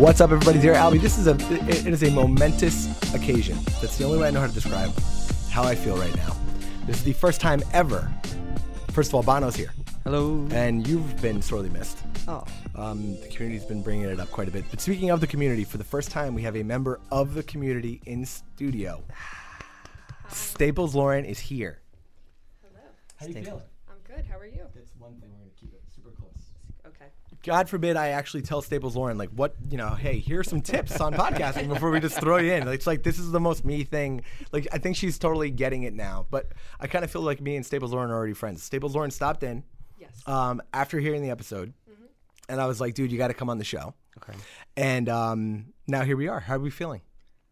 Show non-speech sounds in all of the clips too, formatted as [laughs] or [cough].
What's up, everybody? Dear Albie, this is a it is a momentous occasion. That's the only way I know how to describe how I feel right now. This is the first time ever. First of all, Bono's here, Hello. and you've been sorely missed. Oh. Um, the community's been bringing it up quite a bit. But speaking of the community, for the first time, we have a member of the community in studio. [sighs] Staples Lauren is here. Hello. How you feeling? I'm good. How are you? That's one thing we're gonna keep it super close. Okay. God forbid I actually tell Staples Lauren like what you know. Hey, here's some tips on podcasting before we just throw you in. It's like this is the most me thing. Like I think she's totally getting it now. But I kind of feel like me and Staples Lauren are already friends. Staples Lauren stopped in Yes. um, after hearing the episode, and I was like, dude, you got to come on the show. Okay. And um, now here we are. How are we feeling?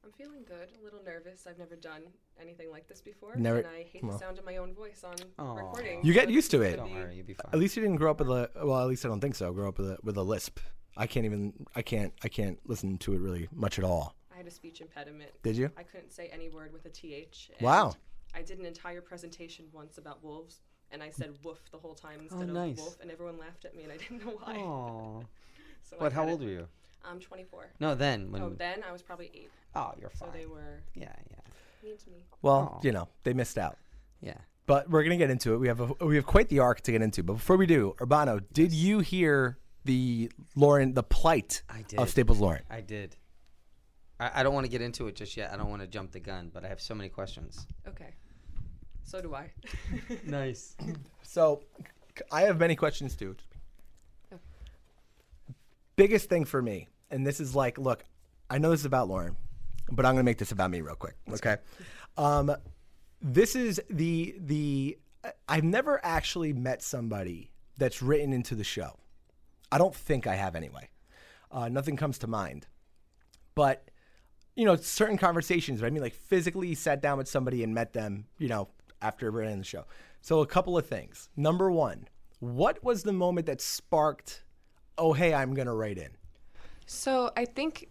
I'm feeling good. A little nervous. I've never done anything like this before, Never- and I hate well. the sound of my own voice on Aw. recording. You get used to it. Don't worry, you'll be fine. At least you didn't grow up with a. Well, at least I don't think so. Grow up with a with a lisp. I can't even. I can't. I can't listen to it really much at all. I had a speech impediment. Did you? I couldn't say any word with a th. Wow. I did an entire presentation once about wolves, and I said "woof" the whole time oh, instead of Oh, nice. "wolf," and everyone laughed at me, and I didn't know why. Aw. [laughs] So I But how old it. were you? I'm 24. No, then when. Oh, then I was probably eight, Oh, you're fine. so fine. they were Yeah, yeah, mean to me. Well, Aw. you know, they missed out. yeah. But we're gonna get into it. We have a, we have quite the arc to get into. But before we do, Urbano, did you hear the Lauren the plight I did. of Staples Lauren? I did. I, I don't want to get into it just yet. I don't want to jump the gun, but I have so many questions. Okay. So do I. [laughs] Nice. So, I have many questions too. Biggest thing for me, and this is like, look, I know this is about Lauren, but I'm gonna make this about me real quick. Okay. Um, this is the the I- I've never actually met somebody that's written into the show. I don't think I have anyway. Uh, nothing comes to mind, but you know, certain conversations. I mean, like physically sat down with somebody and met them. You know, after we're in the show. So a couple of things. Number one, what was the moment that sparked? Oh, hey, I'm gonna write in. So I think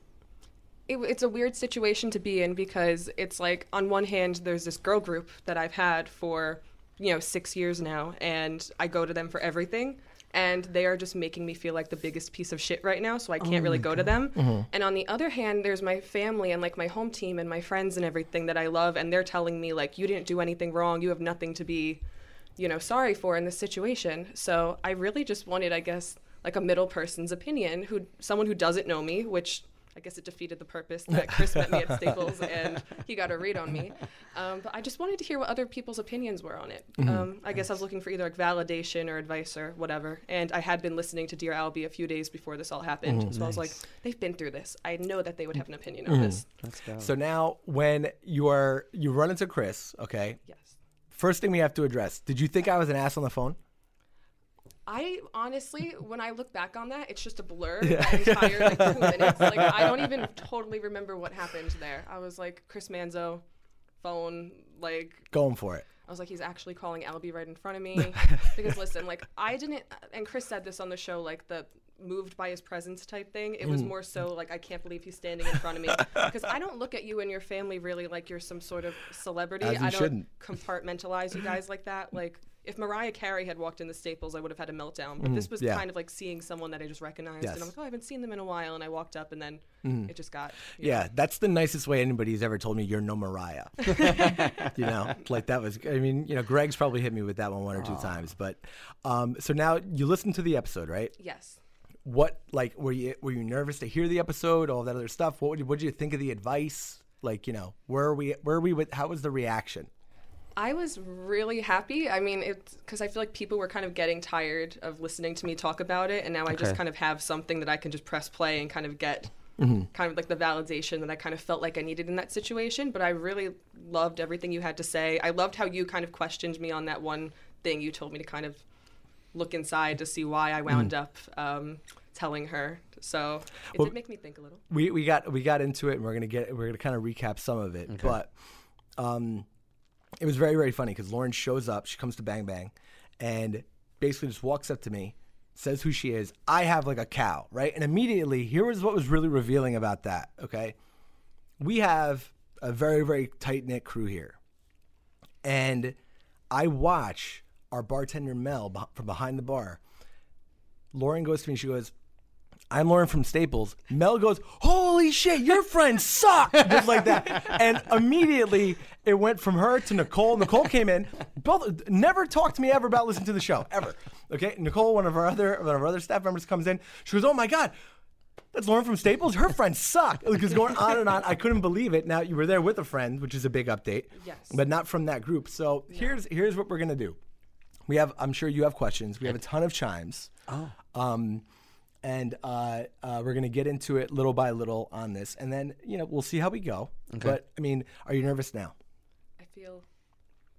it, it's a weird situation to be in because it's like on one hand there's this girl group that I've had for you know six years now, and I go to them for everything, and they are just making me feel like the biggest piece of shit right now, so I can't oh really go to them. Mm-hmm. And on the other hand, there's my family and like my home team and my friends and everything that I love, and they're telling me like you didn't do anything wrong, you have nothing to be you know, sorry for in this situation. So I really just wanted, I guess, like a middle person's opinion, who someone who doesn't know me, which I guess it defeated the purpose that Chris met me at Staples [laughs] and he got a read on me. Um, but I just wanted to hear what other people's opinions were on it. Um, I guess I was looking for either like validation or advice or whatever. And I had been listening to Dear Albie a few days before this all happened. So I was like, they've been through this. I know that they would have an opinion on this. Let's go. So now, when you are you run into Chris, okay. Yes. First thing we have to address: Did you think I was an ass on the phone? I honestly, when I look back on that, it's just a blur. That entire like two [laughs] minutes. Like I don't even totally remember what happened there. I was like Chris Manzo, phone, like Going for it. I was like, he's actually calling Albie right in front of me. [laughs] because listen, like I didn't, and Chris said this on the show, like the moved by his presence type thing. It Mm. was more so like I can't believe he's standing in front of me [laughs] because I don't look at you and your family really like you're some sort of celebrity. I don't shouldn't. compartmentalize you guys like that. Like if Mariah Carey had walked in the Staples, I would have had a meltdown. But this was yeah. kind of like seeing someone that I just recognized, Yes. and I'm like, oh, I haven't seen them in a while, and I walked up, and then it just got Yeah, that's the nicest way anybody's ever told me you're no Mariah. [laughs] you know, like that was. I mean, you know, Greg's probably hit me with that one one or two times. But um, so now you listened to the episode, right? Yes. What like were you were you nervous to hear the episode, all that other stuff? What what did you think of the advice? Like, you know, where are we? Where are we with? How was the reaction? I was really happy. I mean, it's because I feel like people were kind of getting tired of listening to me talk about it, and now I just kind of have something that I can just press play and kind of get Mm-hmm. kind of like the validation that I kind of felt like I needed in that situation. But I really loved everything you had to say. I loved how you kind of questioned me on that one thing. You told me to kind of look inside to see why I wound Mm. up um, telling her. So it Well- did make me think a little. we we got we got into it and we're gonna get we're gonna kind of recap some of it but um it was very very funny because lauren shows up she comes to bang bang and basically just walks up to me says who she is. I have like a cow right? And immediately here was what was really revealing about that okay? We have a very very tight knit crew here. And i watch our bartender mel from behind the bar. Lauren goes to me she goes I'm Lauren from Staples. Mel goes, Holy shit, your friends suck! Just like that. And immediately it went from her to Nicole. Nicole came in, both never talked to me ever about listening to the show, ever. Okay. Nicole, one of our other one of our other staff members comes in. She goes, Oh my God, that's Lauren from Staples. Her friends suck. Because going on and on, I couldn't believe it. Now you were there with a friend, which is a big update. Yes. But not from that group. So here's here's what we're gonna do. We have I'm sure you have questions. We have a ton of chimes. Oh. Um and uh, uh, we're gonna get into it little by little on this, and then you know we'll see how we go. Okay. But I mean, are you nervous now? I feel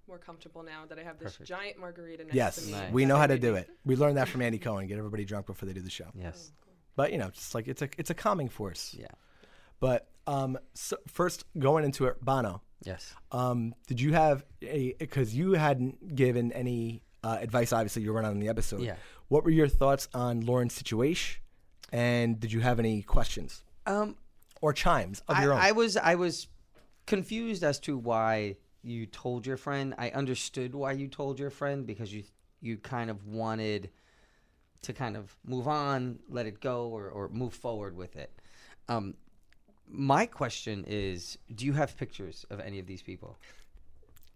more comfortable now that I have this giant margarita next Yes, to me. we know how to do it. We learned that from Andy Cohen. Get everybody drunk before they do the show. Yes. But you know, just like it's a it's a calming force. Yeah. But um, so first going into it, Bono. Yes. Um, did you have a because you hadn't given any uh, advice? Obviously, you weren't on the episode. Yeah. What were your thoughts on Lauren's situation, and did you have any questions Um, or chimes of I, your own? I was I was confused as to why you told your friend. I understood why you told your friend because you you kind of wanted to kind of move on, let it go, or, or move forward with it. Um, my question is, do you have pictures of any of these people?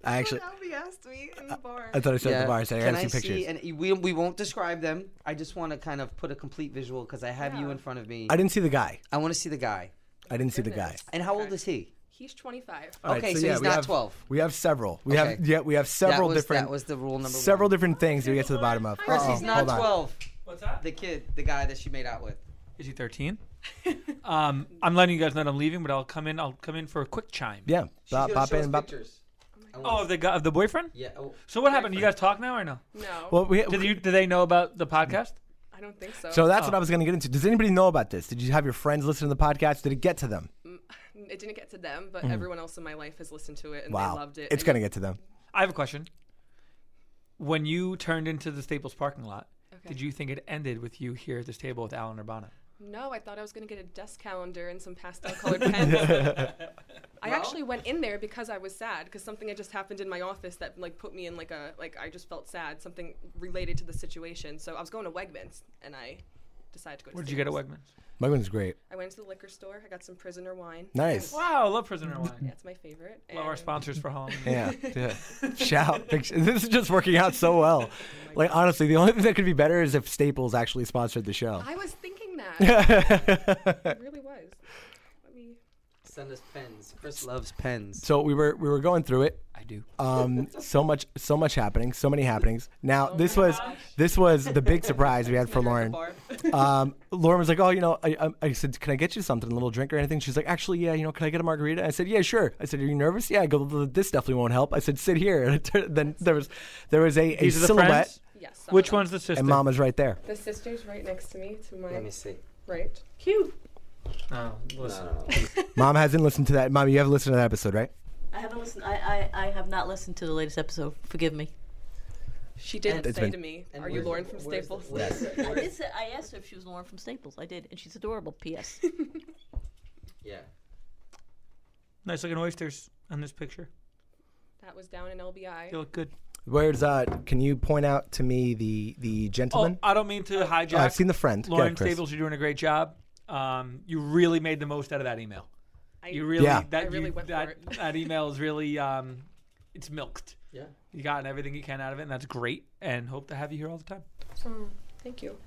I actually, Albie asked me in the bar. I thought I said at the bar. I said I Can gotta I see pictures. see? And we we won't describe them. I just want to kind of put a complete visual because I have you in front of me. I didn't see the guy. I want to see the guy. I didn't see the guy. And how old is he? He's 25. All right, Okay, so yeah, he's not have- 12. We have several. We Okay. have yeah, we have several that was, different. That was the rule number several one. different things we get to the bottom of. Chris, Uh-oh, he's not 12. What's that? The kid, the guy that she made out with. Is he 13? [laughs] um, I'm letting you guys know that I'm leaving, but I'll come in. I'll come in for a quick chime. Yeah, She's bop, gonna bop in, bop. pictures. I Oh, of the guy, of the boyfriend. Yeah. Oh, So what happened? You guys talk now or no? No, Well, we, Did you? Do they know about the podcast? I don't think so. so that's Oh. what I was going to get into. Does anybody know about this? Did you have your friends listen to the podcast? Did it get to them? [laughs] it didn't get to them, but everyone else in my life has listened to it and Mm. Wow, they loved it. it's going to get to them. I have a question. When you turned into the Staples parking lot, Okay. did you think it ended with you here at this table with Alan Urbana? No, I thought I was going to get a desk calendar and some pastel colored pens. [laughs] [laughs] I actually went in there because I was sad because something had just happened in my office that like put me in like a like I just felt sad, something related to the situation. So I was going to Wegmans and I decided to go. to What did you get at Wegmans? Wegmans? My one's great. I went to the liquor store. I got some prisoner wine. Nice. Wow, I love Prisoner Wine. Yeah, it's my favorite. Love our sponsors for home. [laughs] Yeah. yeah. Shout. This is just working out so well. Oh like, honestly, the only thing that could be better is if Staples actually sponsored the show. I was thinking that. [laughs] it really was. Let me. send us pens. Chris loves pens. So we were we were going through it. I do. Um, so much so much happening, so many happenings. Now this was this was the big [laughs] surprise we had for Lauren. [laughs] Um, Lauren was like, "Oh, you know," I, I, I said, "Can I get you something, a little drink or anything?" She's like, "Actually, yeah, you know, can I get a margarita?" I said, "Yeah, sure." I said, "Are you nervous?" Yeah. I go, "This definitely won't help." I said, "Sit here." And turned- then there was there was a, a These are the silhouette, friends. Yes. some Which of them. one's the sister? and Mama's right there. The sister's right next to me, to my Let me see. right. Cute. Oh, no, listen. [laughs] Mom hasn't listened to that. Mom, you haven't listened to that episode, right? I haven't listened. I, I, I have not listened to the latest episode. Forgive me. She did It's say been- to me, And "Are you where's- Lauren from where's the- Staples?" where's the- I did say, I asked her if she was Lauren from Staples. I did, and she's adorable. P.S. [laughs] Yeah. Nice looking oysters on this picture. That was down in LBI. They look good. Where's that? Can you point out to me the the Oh, gentleman? I don't mean to hijack. Oh, I've seen the friend. Go Lauren ahead, Chris. Staples, you're doing a great job. Um, you really made the most out of that email. I, You really, Yeah. that, I really you, went for that, it. [laughs] that email is really, um, it's milked. Yeah. You gotten everything you can out of it, and that's great. And hope to have you here all the time. Thank you.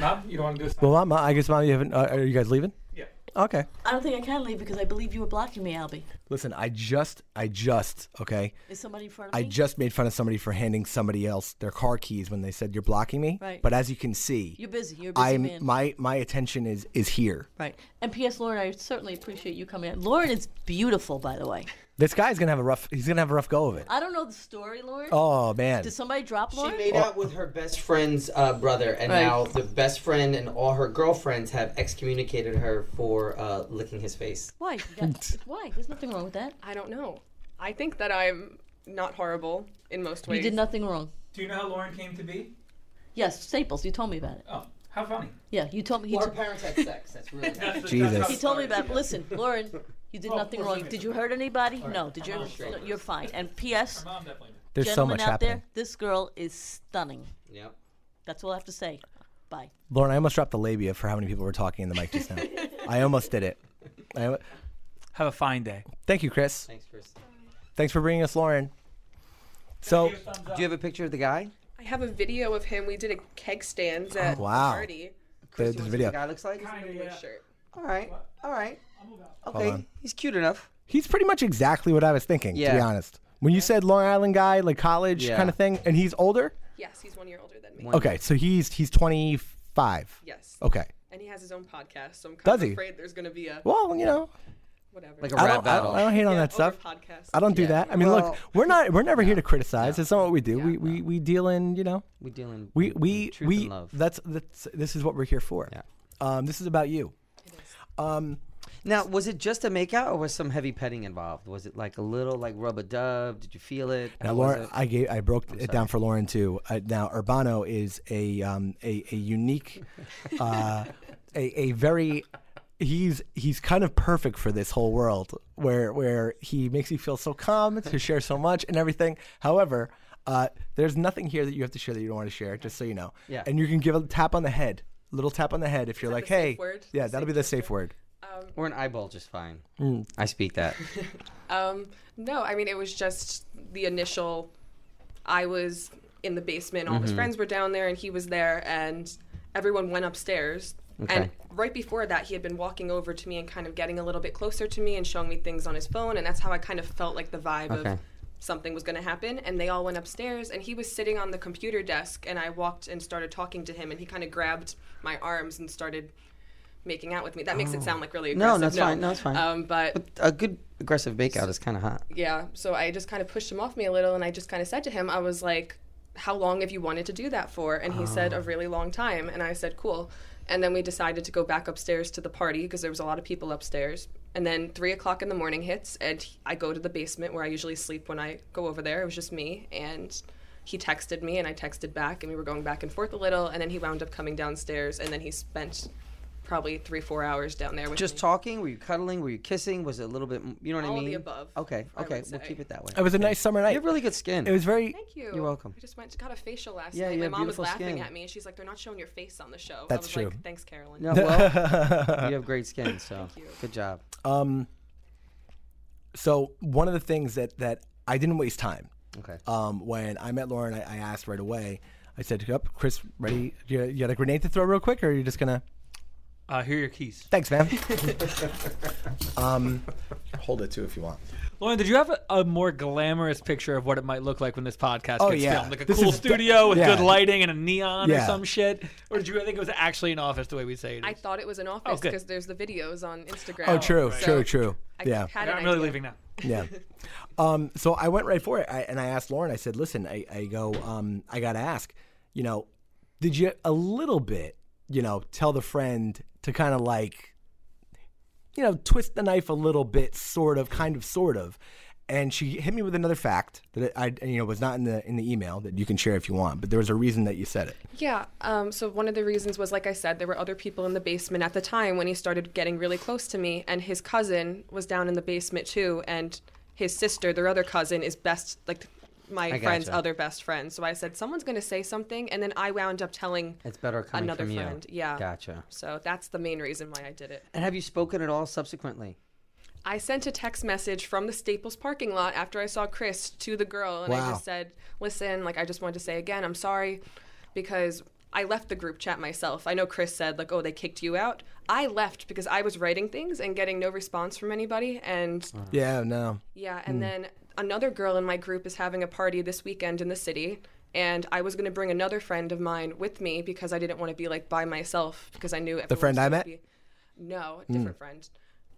Mom, you don't want to do this? Well, Mom, I guess Mom, you haven't. Uh, are you guys leaving? Yeah. Okay. I don't think I can leave because I believe you were blocking me, Albie. Listen, I just, I just, okay. Is somebody in front of I me? just made fun of somebody for handing somebody else their car keys when they said you're blocking me. Right. But as you can see, You're busy. You're a busy I'm man. my my attention is is here. right. And P.S. Lauren, I certainly appreciate you coming in. Lauren is beautiful, by the way. This guy's gonna have a rough. He's gonna have a rough go of it. I don't know the story, Lauren. Oh man. Did somebody drop Lauren? She Lauren? made out with her best friend's uh, brother, and Right. now the best friend and all her girlfriends have excommunicated her for uh, licking his face. Why? That- [laughs] why? There's nothing wrong with that. I don't know. I think that I'm not horrible in most ways. You did nothing wrong. Do you know how Lauren came to be? Yes, Staples. You told me about it. Oh, how funny. Yeah, you told me. He, Well, t- her parents had sex. That's really [laughs] nice. Jesus. he told me about. it. Listen, [laughs] Lauren, you did Oh, nothing course wrong. I Did did. you hurt anybody? No. Did you? Straight. no, you're fine. And P.S. Mom definitely. There's so Gentlemen much out happening. there, this girl is stunning. Yep. That's all I have to say. Bye. Lauren, I almost dropped the labia for how many people were talking in the mic just now. [laughs] I almost did it. I, Have a fine day. thank you, Chris. Thanks, Chris. Thanks for bringing us Lauren. So, Do you have a picture of the guy? I have a video of him. We did a keg stands oh, at wow. a party. the, You this what video. The guy looks like. With a shirt. All right. All right. Okay. He's cute enough. He's pretty much exactly what I was thinking, to be honest. When you said Long Island guy, like college Yeah. kind of thing, and he's older. Yes, he's one year older than me. One- Okay, so he's he's 25. Yes. Okay. And he has his own podcast, so I'm kind Does of he? afraid there's going to be a Well, you know, whatever. Like a I rap don't, I don't, battle. I don't hate on Yeah, that stuff. over podcast. I don't do Yeah. that. I mean, Well- look, we're not we're never here to criticize. It's not what we do. we, we we deal in, you know, We deal in we in we truth we and love. that's that's this is what we're here for. Yeah. Um, this is about you. Um, Now, was it just a makeout, or was some heavy petting involved? Was it like a little like rub a dub? Did you feel it? now, How Lauren, it? I gave I broke it down for Lauren too. Uh, now, Urbano is a um a, a unique, [laughs] uh, a a very. He's he's kind of perfect for this whole world where where he makes you feel so calm [laughs] to share so much and everything. However, uh, there's nothing here that you have to share that you don't want to share. Just so you know. Yeah. And you can give a tap on the head, little tap on the head if you're like, hey, word? yeah, The that'll be the safe word. or an eyeball, just fine. Mm. I speak that. [laughs] Um, no, I mean it was just the initial. I was in the basement. All his Mm-hmm. friends were down there, and he was there, and everyone went upstairs. And right before that, he had been walking over to me and kind of getting a little bit closer to me and showing me things on his phone, and that's how I kind of felt like the vibe Okay. of something was going to happen. And they all went upstairs, and he was sitting on the computer desk, and I walked and started talking to him, and he kind of grabbed my arms and started making out with me. That makes it sound like really No, aggressive. that's fine. No, it's fine. Um, but But a good aggressive makeout is kind of hot. yeah so i just kind of pushed him off me a little and i just kind of said to him i was like how long have you wanted to do that for and he said a really long time and i said cool and then we decided to go back upstairs to the party because there was a lot of people upstairs. And then three o'clock in the morning hits and i go to the basement where i usually sleep when i go over there. It was just me and he texted me and i texted back and we were going back and forth a little and then he wound up coming downstairs and then he spent probably three four hours down there with Just me. talking? Were you cuddling? Were you kissing? Was it a little bit? You know what All I of mean? the above, Okay. I Okay. would We'll say. keep it that way. It was a nice summer night. You have really good skin. It was very. Thank you. You're welcome. I just went got a facial last Yeah, night. you My have mom was beautiful laughing skin. at me. And she's like, "They're not showing your face on the show." That's I was true. like, "Thanks, Carolyn." No, well, [laughs] you have great skin, so you. good job. Um, so one of the things that that I didn't waste time. Okay. Um, when I met Lauren, I, I asked right away. I said, "Yep, Chris, ready? You, you got a grenade to throw real quick, or are you just gonna?" Uh, here are your keys. Thanks, man. [laughs] um, hold it too if you want. Lauren, did you have a, a more glamorous picture of what it might look like when this podcast Oh, gets yeah. filmed? Like a This cool is de- studio with yeah. good lighting and a neon or some shit? Or did you I think it was actually an office the way we say it? I thought it was an office Oh, because there's the videos on Instagram. Oh, true, So true, true. I yeah. Had yeah I'm really idea. leaving now. [laughs] yeah. Um, so I went right for it, I, and I asked Lauren. I said, "Listen, I, I go. Um, I got to ask. You know, did you a little bit, you know, tell the friend to kind of like you know, twist the knife a little bit, sort of, kind of, sort of. And she hit me with another fact that I, you know, was not in the in the email that you can share if you want. But there was a reason that you said it. Yeah. Um, so one of the reasons was, like I said, there were other people in the basement at the time when he started getting really close to me, and his cousin was down in the basement too, and his sister, their other cousin, is best like my I friend's gotcha. other best friend. So I said someone's going to say something, and then I wound up telling It's better coming another from you. friend. Yeah. Gotcha. So that's the main reason why I did it. And have you spoken at all subsequently? I sent a text message from the Staples parking lot after I saw Chris to the girl, and I just said, "Listen, like I just wanted to say again, I'm sorry because I left the group chat myself. I know Chris said like, "Oh, they kicked you out." I left because I was writing things and getting no response from anybody, and Yeah, no. yeah, and hmm. then another girl in my group is having a party this weekend in the city. And I was going to bring another friend of mine with me because I didn't want to be like by myself because I knew The friend I met? Be, no, a different friend.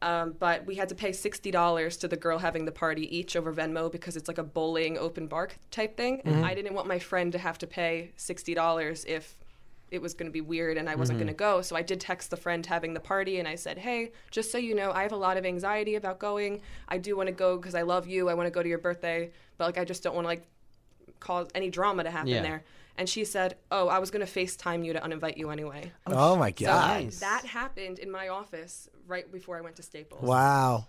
Um, but we had to pay sixty dollars to the girl having the party each over Venmo because it's like a bowling open bar type thing, and I didn't want my friend to have to pay sixty dollars if it was going to be weird and I wasn't going to mm-hmm. go. So I did text the friend having the party and I said, "Hey, just so you know, I have a lot of anxiety about going. I do want to go because I love you. I want to go to your birthday, but like I just don't want to like cause any drama to happen Yeah. there." And she said, "Oh, I was going to FaceTime you to uninvite you anyway." Oh, oh my So god. Nice. that happened in my office right before I went to Staples. Wow.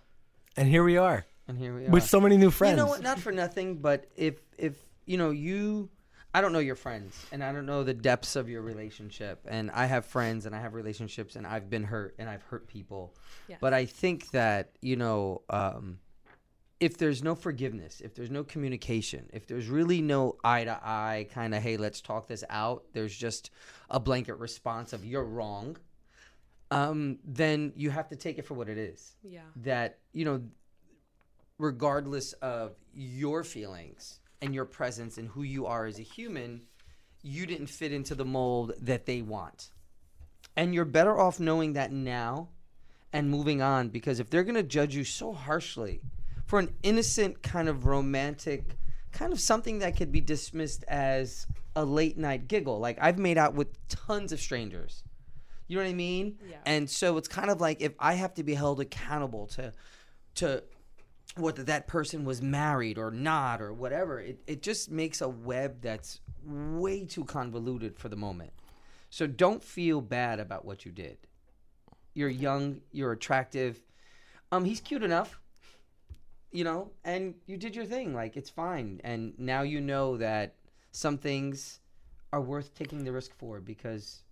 And here we are And here we are. with so many new friends. You know what? Not for nothing, but if if you know you, I don't know your friends, and I don't know the depths of your relationship. And I have friends, and I have relationships, and I've been hurt, and I've hurt people. Yes. But I think that you know, um, if there's no forgiveness, if there's no communication, if there's really no eye to eye kind of, hey, let's talk this out. There's just a blanket response of you're wrong. Um, then you have to take it for what it is Yeah. that you know regardless of your feelings and your presence and who you are as a human you didn't fit into the mold that they want and you're better off knowing that now and moving on because if they're going to judge you so harshly for an innocent kind of romantic kind of something that could be dismissed as a late night giggle like i've made out with tons of strangers you know what I mean? Yeah. And so it's kind of like if I have to be held accountable to to whether that person was married or not or whatever, it, it just makes a web that's way too convoluted for the moment. So don't feel bad about what you did. You're young, you're attractive. Um, he's cute enough, you know, and you did your thing. Like it's fine. And now you know that some things are worth taking the risk for because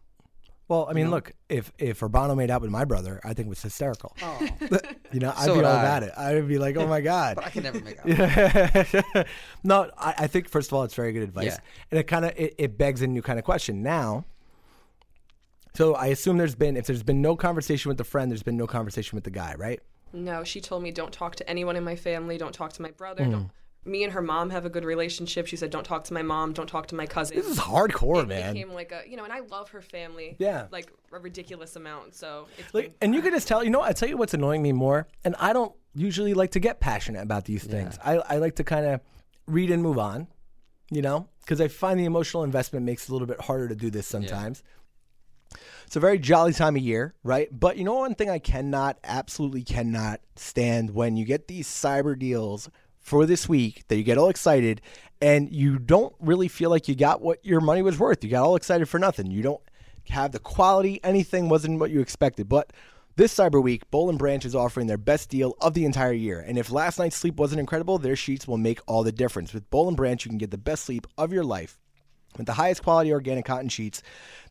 Well, I mean, look, if if Urbano made out with my brother, I think it was hysterical. oh, [laughs] You know, I'd So be all I. about it. I would be like, oh my god. but I can never make [laughs] out. no, I, I think first of all, it's very good advice, Yeah. and it kind of it, it begs a new kind of question now. So I assume there's been if there's been no conversation with the friend, there's been no conversation with the guy, right? No, she told me don't talk to anyone in my family, don't talk to my brother. Hmm. Don't. Me and her mom have a good relationship. She said don't talk to my mom, don't talk to my cousin. This is hardcore, it man. became like a you know, and I love her family. Yeah. Like a ridiculous amount. So it's Like, been- and you can just tell. You know, I tell you what's annoying me more, and I don't usually like to get passionate about these things. I, I like to kind of read and move on, you know, because I find the emotional investment makes it a little bit harder to do this sometimes. It's a very jolly time of year, right? But you know, one thing I cannot, absolutely cannot stand when you get these cyber deals for this week that you get all excited and you don't really feel like you got what your money was worth. You got all excited for nothing. You don't have the quality, anything wasn't what you expected. But this Cyber Week, Bowl and Branch is offering their best deal of the entire year. And if last night's sleep wasn't incredible, their sheets will make all the difference. With Bowl and Branch, you can get the best sleep of your life with the highest quality organic cotton sheets.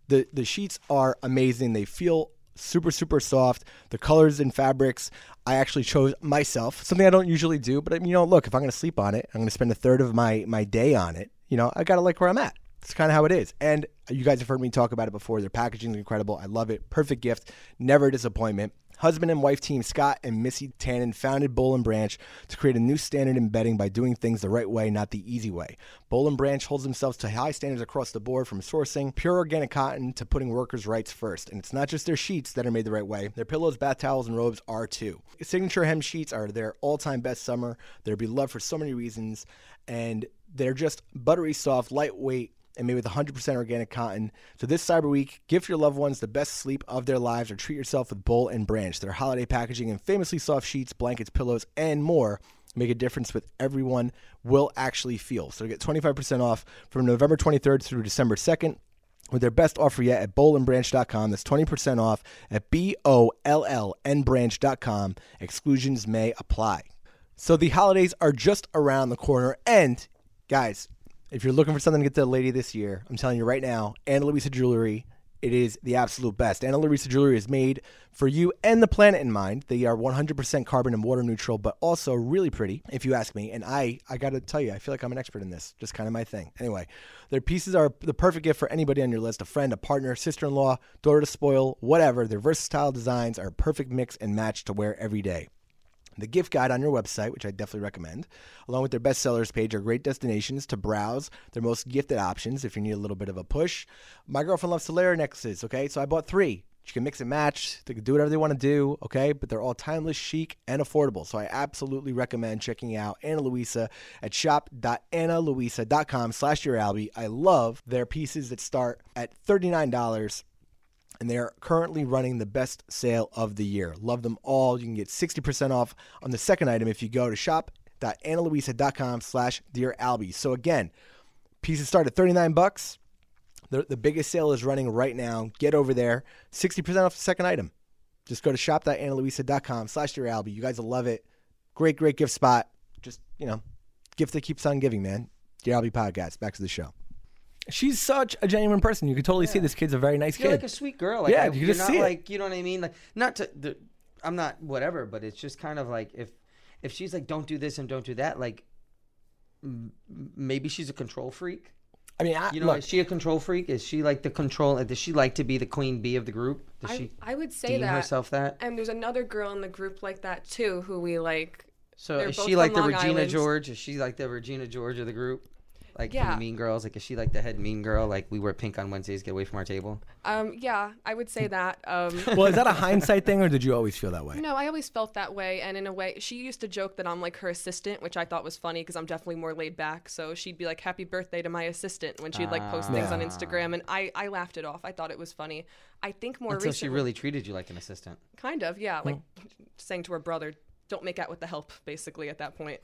The the sheets are amazing. They feel super super soft. The colors and fabrics I actually chose myself. Something I don't usually do, but you know, look, if I'm going to sleep on it, I'm going to spend a third of my my day on it. You know, I got to like where I'm at. It's kind of how it is. And you guys have heard me talk about it before. Their packaging is incredible. I love it. Perfect gift. Never a disappointment. Husband and wife team Scott and Missy Tannen founded Bowl and Branch to create a new standard in bedding by doing things the right way, not the easy way. Bowl and Branch holds themselves to high standards across the board from sourcing pure organic cotton to putting workers' rights first. And it's not just their sheets that are made the right way. Their pillows, bath towels, and robes are too. Signature hem sheets are their all-time best summer. They're beloved for so many reasons, and they're just buttery soft, lightweight, and made with 100% organic cotton. So this Cyber Week, gift your loved ones the best sleep of their lives or treat yourself with Bowl and Branch. Their holiday packaging and famously soft sheets, blankets, pillows, and more make a difference with everyone will actually feel. So get 25% off from November 23rd through December 2nd with their best offer yet at bowlandbranch.com. That's 20% off at B O L L N branch.com. Exclusions may apply. So the holidays are just around the corner. And guys, if you're looking for something to get to the lady this year, I'm telling you right now, Ana Luisa Jewelry it is the absolute best. Ana Luisa Jewelry is made for you and the planet in mind. They are 100% carbon and water neutral, but also really pretty, if you ask me. And I, I got to tell you, I feel like I'm an expert in this. Just kind of my thing. Anyway, their pieces are the perfect gift for anybody on your list a friend, a partner, sister in law, daughter to spoil, whatever. Their versatile designs are a perfect mix and match to wear every day. The gift guide on your website, which I definitely recommend, along with their bestsellers page, are great destinations to browse their most gifted options if you need a little bit of a push. My girlfriend loves Solera necklaces, okay? So I bought three. You can mix and match. They can do whatever they want to do, okay? But they're all timeless, chic, and affordable. So I absolutely recommend checking out Ana Luisa at shop.analuisa.com slash your. I love their pieces that start at $39 and they are currently running the best sale of the year. Love them all. You can get 60% off on the second item if you go to shop.analuisa.com slash Dear Albie. So again, pieces start at 39 bucks. The, the biggest sale is running right now. Get over there. 60% off the second item. Just go to shop.analuisa.com slash Dear Albie. You guys will love it. Great, great gift spot. Just, you know, gift that keeps on giving, man. Dear Albie Podcast. Back to the show. She's such a genuine person. You can totally see this kid's a very nice You're kid. like a sweet girl. Like, Yeah, I, you can you're just not see it. like you know what I mean. Like not to. The, I'm not whatever, but it's just kind of like if if she's like don't do this and don't do that, like m- maybe she's a control freak. I mean, I, You know, look, is she a control freak? Is she like the control? Does she like to be the queen bee of the group? Does I, she I would say deem that. herself that? And there's another girl in the group like that too, who we like. So is she like the Long Regina Island. George? Is she like the Regina George of the group? Like from Yeah. the Mean Girls? Like is she like the head Mean Girl? Like we wear pink on Wednesdays, get away from our table. Um, yeah, I would say that. Um, [laughs] well, is that a [laughs] hindsight thing, or did you always feel that way? No, I always felt that way, and in a way, she used to joke that I'm like her assistant, which I thought was funny because I'm definitely more laid back. So she'd be like, "Happy birthday to my assistant" when she'd like post things on Instagram, and I I laughed it off. I thought it was funny. I think more Until recently, she really treated you like an assistant. kind of, yeah, like saying to her brother, "Don't make out with the help," basically at that point.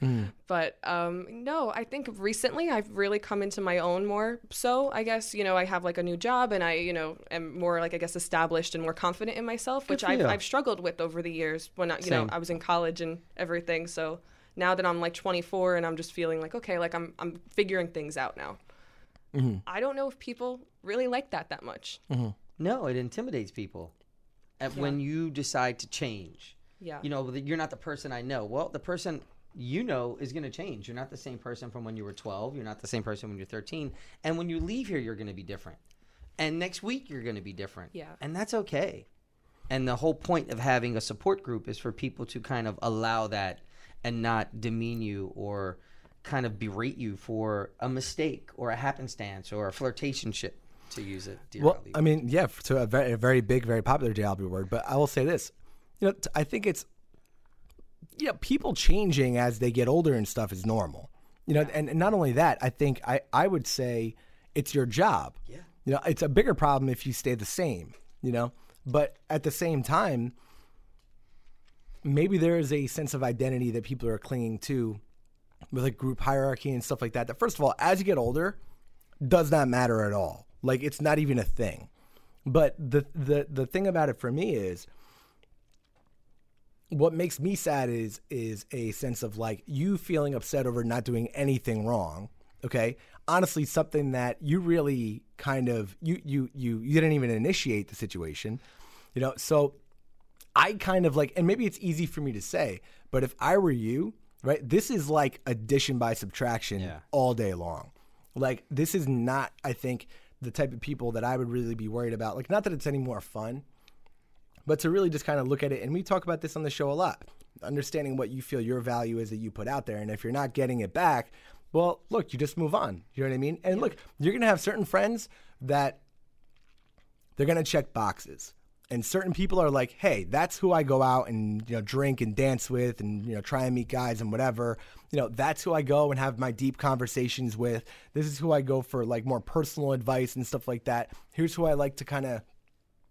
But um, no, I think recently I've really come into my own more. So I guess you know I have like a new job, and I you know am more like I guess established and more confident in myself, which I've. I've struggled with over the years when I, you know I was in college and everything. So now that I'm like 24 and I'm just feeling like okay, like I'm I'm figuring things out now. I don't know if people really like that that much. No, it intimidates people. And when you decide to change. Yeah. You know, you're not the person I know. Well, the person you know is going to change. You're not the same person from when you were 12. You're not the same person when you're 13. And when you leave here, you're going to be different. And next week, you're going to be different. Yeah. And that's okay. And the whole point of having a support group is for people to kind of allow that and not demean you or kind of berate you for a mistake or a happenstance or a flirtationship, to use it. Well, Ali. I mean, yeah, f- so a very, a very big, very popular JLB word. But I will say this, you know, I think it's, yeah, people changing as they get older and stuff is normal. You know, and, and not only that, I think I, I would say it's your job. Yeah. You know, it's a bigger problem if you stay the same. You know, but at the same time, maybe there is a sense of identity that people are clinging to with like group hierarchy and stuff like that. That first of all, as you get older, does not matter at all. Like it's not even a thing. But the the the thing about it for me is what makes me sad is is a sense of like you feeling upset over not doing anything wrong. Okay? Honestly, something that you really kind of you you you you didn't even initiate the situation. You know, so I kind of like, and maybe it's easy for me to say, but if I were you, right, this is like addition by subtraction Yeah. all day long. Like, this is not, I think, the type of people that I would really be worried about. Like, not that it's any more fun, but to really just kind of look at it. And we talk about this on the show a lot understanding what you feel your value is that you put out there. And if you're not getting it back, well, look, you just move on. You know what I mean? And look, you're going to have certain friends that they're going to check boxes. And certain people are like, hey, that's who I go out and you know drink and dance with, and you know try and meet guys and whatever. You know, that's who I go and have my deep conversations with. This is who I go for like more personal advice and stuff like that. Here's who I like to kind of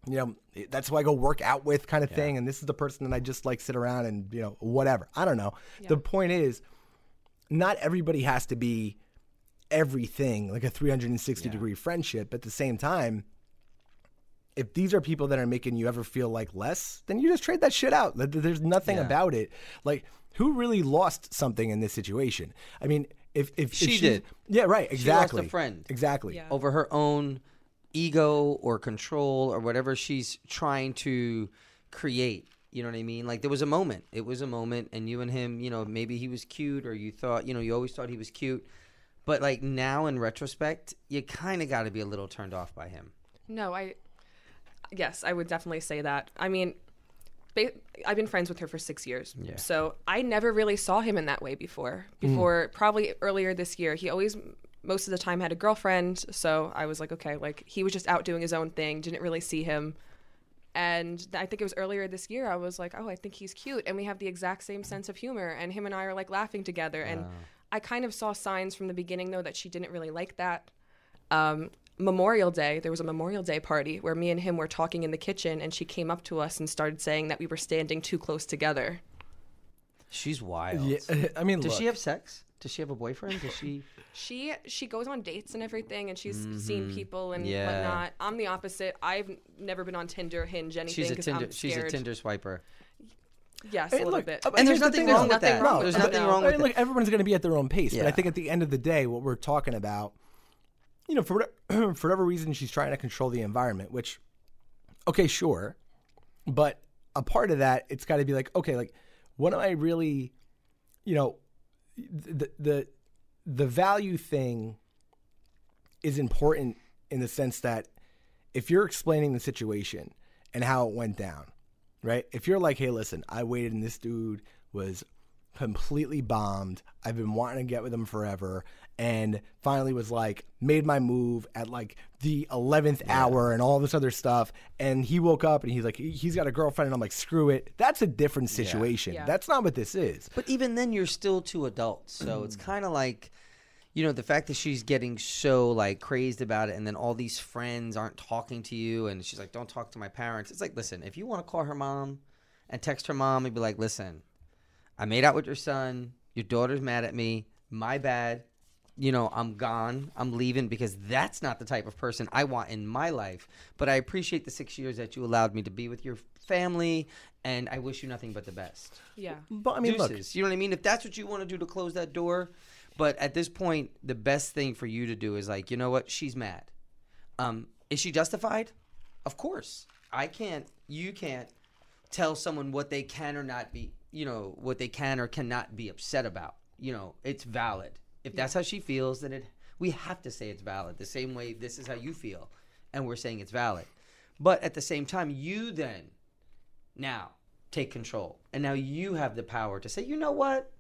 you know, that's who I go work out with kind of thing. And this is the person that I just like sit around and, you know, whatever. I don't know. The point is, not everybody has to be everything like a 360 degree friendship. But at the same time, if these are people that are making you ever feel like less, then you just trade that shit out. There's nothing Yeah. about it. Like, who really lost something in this situation? I mean, if if, if She she's- did. yeah, right, She lost exactly, a friend. exactly. Yeah. over her own ego or control or whatever she's trying to create. You know what I mean? Like there was a moment. It was a moment, and you and him, you know, maybe he was cute, or you thought, you know, you always thought he was cute. But like now, in retrospect, you kind of got to be a little turned off by him. No, I. Yes, I would definitely say that. I mean, ba- I've been friends with her for six years, so I never really saw him in that way before. Mm. Before probably earlier this year, he always most of the time had a girlfriend. So I was like, okay, like he was just out doing his own thing. Didn't really see him. And I think it was earlier this year. I was like, oh, I think he's cute, and we have the exact same sense of humor, and him and I are like laughing together. And I kind of saw signs from the beginning though that she didn't really like that um, Memorial Day, there was a Memorial Day party where me and him were talking in the kitchen, and she came up to us and started saying that we were standing too close together. She's wild. Yeah, [laughs] I mean, Does look, she have sex? Does she have a boyfriend? Does she? [laughs] She she goes on dates and everything, and she's seen people and Mm-hmm. Yeah. whatnot. I'm the opposite. I've never been on Tinder, Hinge, anything She's a Tinder. I'm She's a. Tinder swiper. Yes, Hey, a little look, bit. And there's here's the nothing wrong with that. Nothing wrong There's nothing wrong with that. look, everyone's going to be at their own pace, but I think at the end of the day, what we're talking about, you know, for whatever, [clears throat] for whatever reason, she's trying to control the environment. Which, okay, sure, but a part of that, it's got to be like, okay, like, what am I really, you know, the the the value thing is important in the sense that if you're explaining the situation and how it went down, right? If you're like, hey, listen, I waited and this dude was completely bombed. I've been wanting to get with him forever. And finally was like, made my move at like the 11th hour and all this other stuff. And he woke up and he's like, he's got a girlfriend. And I'm like, screw it. That's a different situation. Yeah. That's not what this is. But even then, you're still two adults, so it's mm. kind of like, you know, the fact that she's getting so like crazed about it, and then all these friends aren't talking to you, and she's like, "Don't talk to my parents." It's like, listen, if you want to call her mom and text her mom and be like, "Listen, I made out with your son. Your daughter's mad at me. My bad. You know, I'm gone. I'm leaving because that's not the type of person I want in my life. But I appreciate the six years that you allowed me to be with your family, and I wish you nothing but the best." yeah. But I mean, look, You know what I mean? If that's what you want to do to close that door, but at this point, the best thing for you to do is like, you know what? She's mad. Um, is she justified? Of course. I can't. You can't tell someone what they can or not be. You know what they can or cannot be upset about. You know, it's valid. If that's how she feels, then it. We have to say it's valid. The same way this is how you feel, and we're saying it's valid. But at the same time, you then now take control. And now you have the power to say, you know what?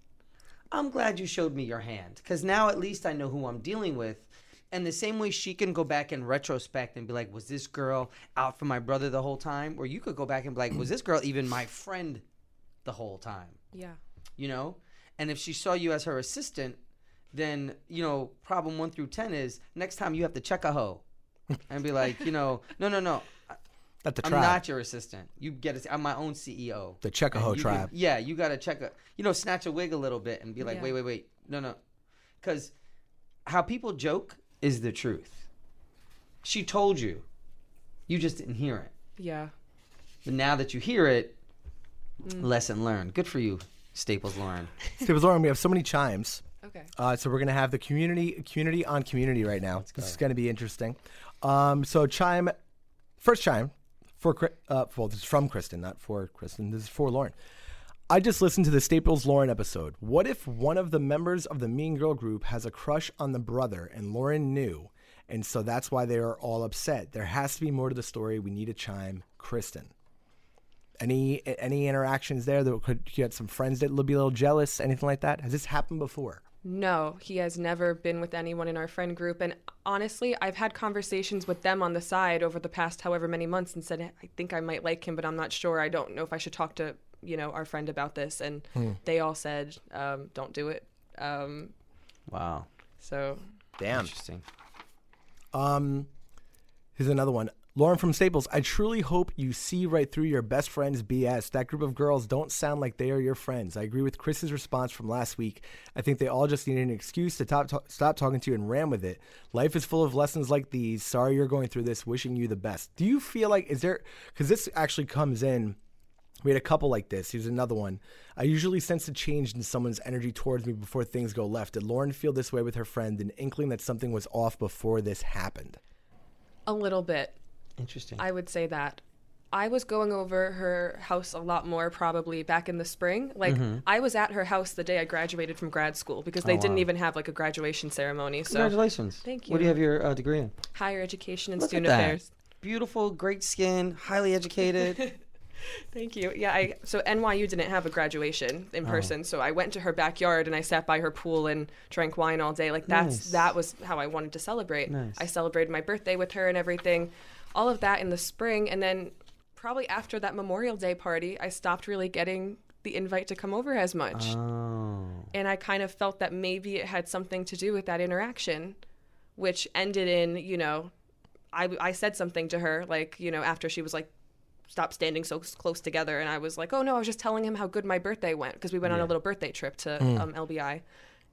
I'm glad you showed me your hand because now at least I know who I'm dealing with. And the same way she can go back in retrospect and be like, was this girl out for my brother the whole time? Or you could go back and be like, was this girl even my friend the whole time? Yeah. You know? And if she saw you as her assistant, then, you know, problem one through 10 is next time you have to check a hoe and be like, you know, no, no, no. [laughs] Not the I'm tribe. not your assistant. You get it. I'm my own CEO. The Checkahoe And you can- tribe. yeah, you got to check a, you know, snatch a wig a little bit and be like, Yeah. wait, wait, wait, no, no, because how people joke is the truth. She told you, you just didn't hear it. Yeah. But now that you hear it, Mm. lesson learned. Good for you, Staples Lauren. [laughs] Staples Lauren, we have so many chimes. Okay. Uh, so we're gonna have the community community on community right now. This is gonna be interesting. Um, so chime, first chime for uh, well, this is from Kristen, not for Kristen. This is for Lauren. I just listened to the Staples Lauren episode. What if one of the members of the Mean Girl group has a crush on the brother and Lauren knew, and so that's why they are all upset? There has to be more to the story. We need a chime, Kristen. Any any interactions there that could get some friends that would be a little jealous? Anything like that? Has this happened before? No, he has never been with anyone in our friend group. And honestly, I've had conversations with them on the side over the past however many months and said, I think I might like him, but I'm not sure. I don't know if I should talk to, you know, our friend about this. And they all said, um, don't do it. Um, Wow. so Damn. Interesting. Um, here's another one. Lauren from Staples, I truly hope you see right through your best friend's BS. That group of girls don't sound like they are your friends. I agree with Chris's response from last week. I think they all just needed an excuse to top, stop talking to you and ran with it. Life is full of lessons like these. Sorry you're going through this. Wishing you the best. Do you feel like, is there, because this actually comes in. We had a couple like this. Here's another one. I usually sense a change in someone's energy towards me before things go left. Did Lauren feel this way with her friend, an inkling that something was off before this happened? a little bit. Interesting. I would say that. I was going over her house a lot more probably back in the spring. Like I was at her house the day I graduated from grad school because they didn't even have like a graduation ceremony. So Congratulations. Thank you. What do you. have your uh, degree in? higher education and Look student affairs. Beautiful, great skin, highly educated. [laughs] Thank you. Yeah, I so NYU didn't have a graduation Oh. in person, so I went to her backyard and I sat by her pool and drank wine all day. Like that's Nice. that was how I wanted to celebrate. Nice. I celebrated my birthday with her and everything. All of that in the spring and then probably after that Memorial Day party, I stopped really getting the invite to come over as much. oh. and I kind of felt that maybe it had something to do with that interaction, which ended in, you know, I, I said something to her, like, you know, after she was like, stop standing so close together. And I was like, oh no, I was just telling him how good my birthday went because we went on a little birthday trip to um, LBI.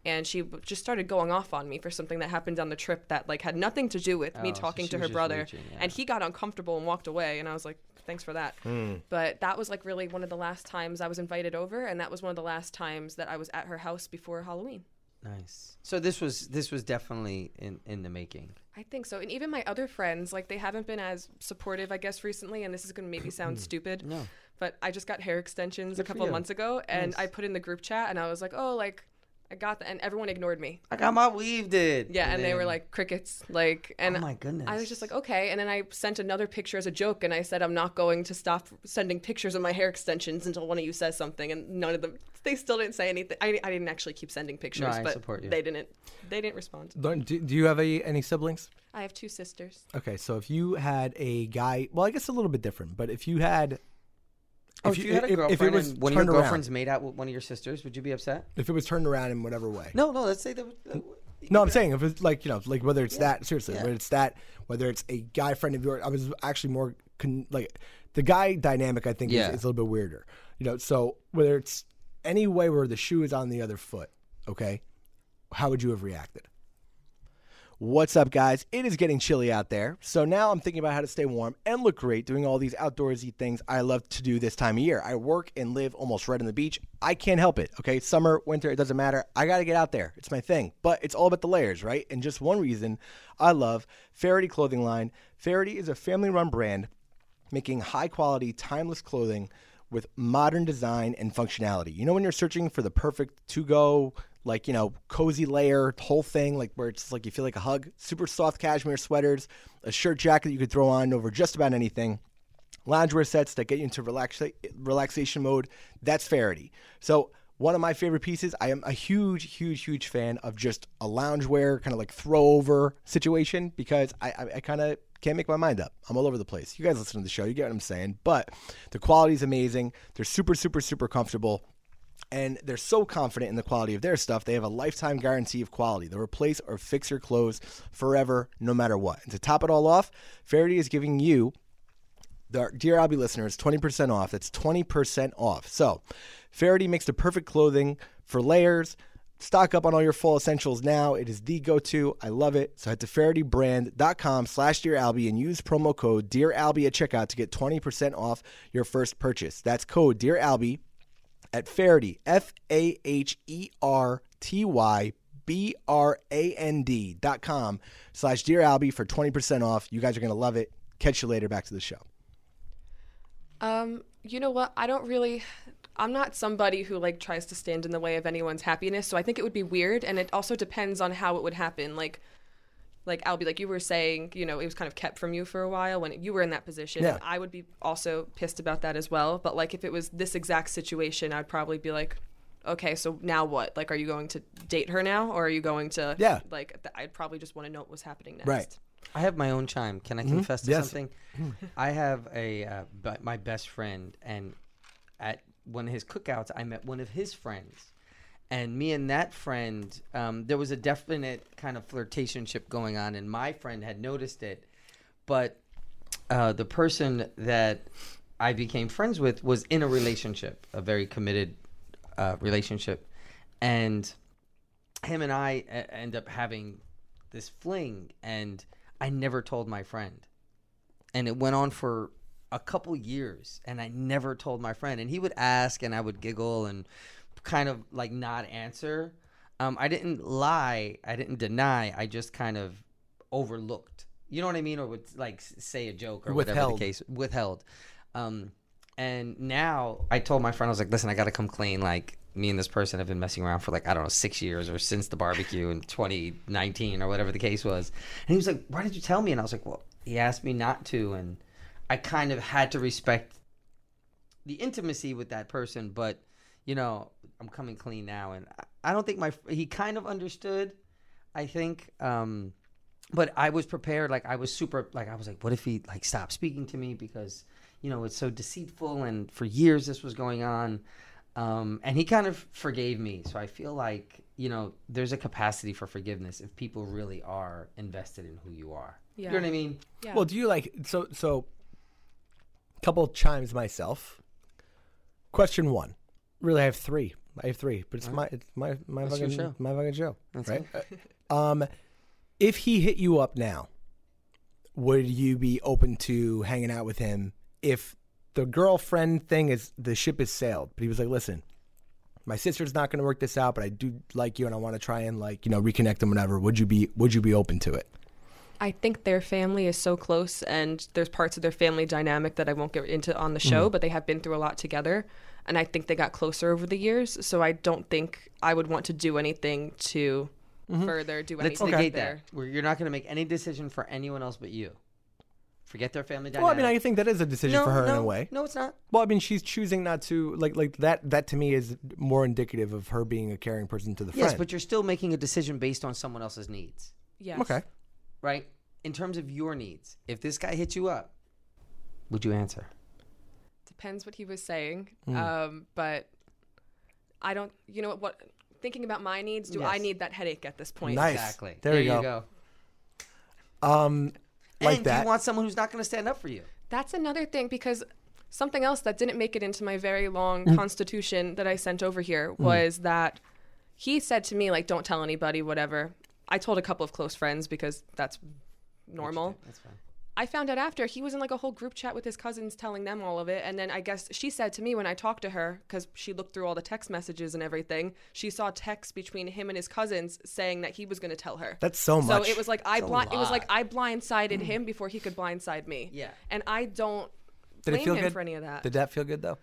And she just started going off on me for something that happened on the trip that like had nothing to do with Oh, me talking she to her brother. reaching, yeah. And he got uncomfortable and walked away. And I was like, thanks for that. Hmm. But that was like really one of the last times I was invited over, and that was one of the last times that I was at her house before Halloween. Nice. So this was this was definitely in in the making. I think so. And even my other friends, like they haven't been as supportive, I guess, recently. And this is going to maybe sound hmm. stupid. No. But I just got hair extensions a Good for couple of months ago, and I put in the group chat, and I was like, oh, like I got that, and everyone ignored me. I got my weave did. Yeah, and, they were like crickets, like, and Oh my goodness. I was just like, okay. And then I sent another picture as a joke, and I said, I'm not going to stop sending pictures of my hair extensions until one of you says something. And none of them, they still didn't say anything. I, I didn't actually keep sending pictures, I but support you. they didn't, they didn't respond. Don't- Do, do you have a, any siblings? I have two sisters. Okay, so if you had a guy, well, I guess a little bit different, but if you had, Oh, if you, had a girlfriend if it was and one of your turned around, girlfriends made out with one of your sisters, would you be upset? if it was turned around in whatever way. No, no. Let's say that. Uh, No, I'm saying if it's like you know, like whether it's that seriously, yeah. whether it's that, whether it's a guy friend of yours. I was actually more con- like the guy dynamic. I think Yeah. is, is a little bit weirder. You know, so whether it's any way where the shoe is on the other foot, okay, how would you have reacted? What's up, guys? It is getting chilly out there. So now I'm thinking about how to stay warm and look great doing all these outdoorsy things I love to do this time of year. I work and live almost right on the beach. I can't help it, okay? Summer, winter, it doesn't matter. I got to get out there. It's my thing. But it's all about the layers, right? And just one reason I love Faherty Clothing Line. Faherty is a family run brand making high quality, timeless clothing with modern design and functionality. You know, when you're searching for the perfect to go, like, you know, cozy layer, whole thing, like where it's just like you feel like a hug, super soft cashmere sweaters, a shirt jacket you could throw on over just about anything. Loungewear sets that get you into relaxa- relaxation mode. That's Faherty. So, one of my favorite pieces, I am a huge, huge, huge fan of just a loungewear kind of like throw over situation because I, I, I kind of can't make my mind up. I'm all over the place. You guys listen to the show, you get what I'm saying. But the quality is amazing. They're super, super, super comfortable. And they're so confident in the quality of their stuff, they have a lifetime guarantee of quality. They'll replace or fix your clothes forever, no matter what. And to top it all off, Faherty is giving you the Dear Albie listeners 20% off. That's 20% off. So, Faherty makes the perfect clothing for layers. Stock up on all your fall essentials now. It is the go-to. I love it. So head to FahertyBrand.com slash Dear Albie and use promo code Dear Albie at checkout to get 20% off your first purchase. That's code Dear Albie at Faherty, F A H E R T Y B R A N D dot com slash Dear Albie for 20% off. You guys are going to love it. Catch you later. Back to the show. Um, you know what? I don't really. I'm not somebody who like tries to stand in the way of anyone's happiness, so I think it would be weird, and it also depends on how it would happen. Like, like Albie, like you were saying, you know, it was kind of kept from you for a while when you were in that position. Yeah. I would be also pissed about that as well. But like, if it was this exact situation, I'd probably be like, okay, so now what? Like, are you going to date her now, or are you going to? Yeah. Like, th- I'd probably just want to know what was happening next. Right. I have my own chime. Can I confess to Yes. something? I have a uh, b- my best friend, and at one of his cookouts, I met one of his friends, and me and that friend, um, there was a definite kind of flirtationship going on, and my friend had noticed it, but uh, the person that I became friends with was in a relationship, a very committed uh, relationship, and him and I uh, end up having this fling, and I never told my friend, and it went on for a couple years, and I never told my friend, and he would ask, and I would giggle and kind of like not answer. Um, I didn't lie, I didn't deny, I just kind of overlooked. You know what I mean, or would like say a joke or whatever the case withheld. Um, and now I told my friend, I was like, listen, I got to come clean. Like, me and this person have been messing around for like, I don't know, six years or since the barbecue in 2019 or whatever the case was. And he was like, why did you tell me? And I was like, well, he asked me not to. And I kind of had to respect the intimacy with that person. But, you know, I'm coming clean now. And I- I don't think my, he kind of understood, I think. Um, but I was prepared. Like I was super. Like I was like, what if he like stopped speaking to me because you know it's so deceitful, and for years this was going on. Um, and he kind of forgave me, so I feel like you know there's a capacity for forgiveness if people really are invested in who you are. You know what I mean? Yeah. Well, do you like so so? Couple chimes myself. Question one. Really, I have three. I have three, but it's my it's my my That's your fucking show. my fucking show, That's right? um, if he hit you up now, would you be open to hanging out with him? If the girlfriend thing is the ship has sailed, but he was like, "Listen, my sister's not going to work this out, but I do like you, and I want to try and like you know reconnect and whatever." Would you be Would you be open to it? I think their family is so close, and there's parts of their family dynamic that I won't get into on the show, mm-hmm. but they have been through a lot together, and I think they got closer over the years. So I don't think I would want to do anything to mm-hmm. further do Let's anything negate there. that. Where you're not going to make any decision for anyone else but you. Forget their family Well, I mean, I think that is a decision no, for her no, in a way. No, it's not. Well, I mean, she's choosing not to like like that. That to me is more indicative of her being a caring person to the Yes, friend. Yes, but you're still making a decision based on someone else's needs. Yes. okay. Right? In terms of your needs, if this guy hits you up, would you answer? Depends what he was saying, um, but I don't. You know what? what thinking about my needs, do I need that headache at this point? Nice. Exactly. There, you you go. go. Um, like and that. do you want someone who's not going to stand up for you? That's another thing because something else that didn't make it into my very long Mm. constitution that I sent over here was that he said to me like don't tell anybody whatever. I told a couple of close friends because that's normal. That's fine. I found out after he was in like a whole group chat with his cousins telling them all of it. And then I guess she said to me when I talked to her, because she looked through all the text messages and everything, she saw texts between him and his cousins saying that he was going to tell her. That's so much. So it was like I It's a blind. It was like. I blindsided mm. him before he could blindside me. Yeah. And I don't Did blame it feel him good for any of that. Did that feel good though? A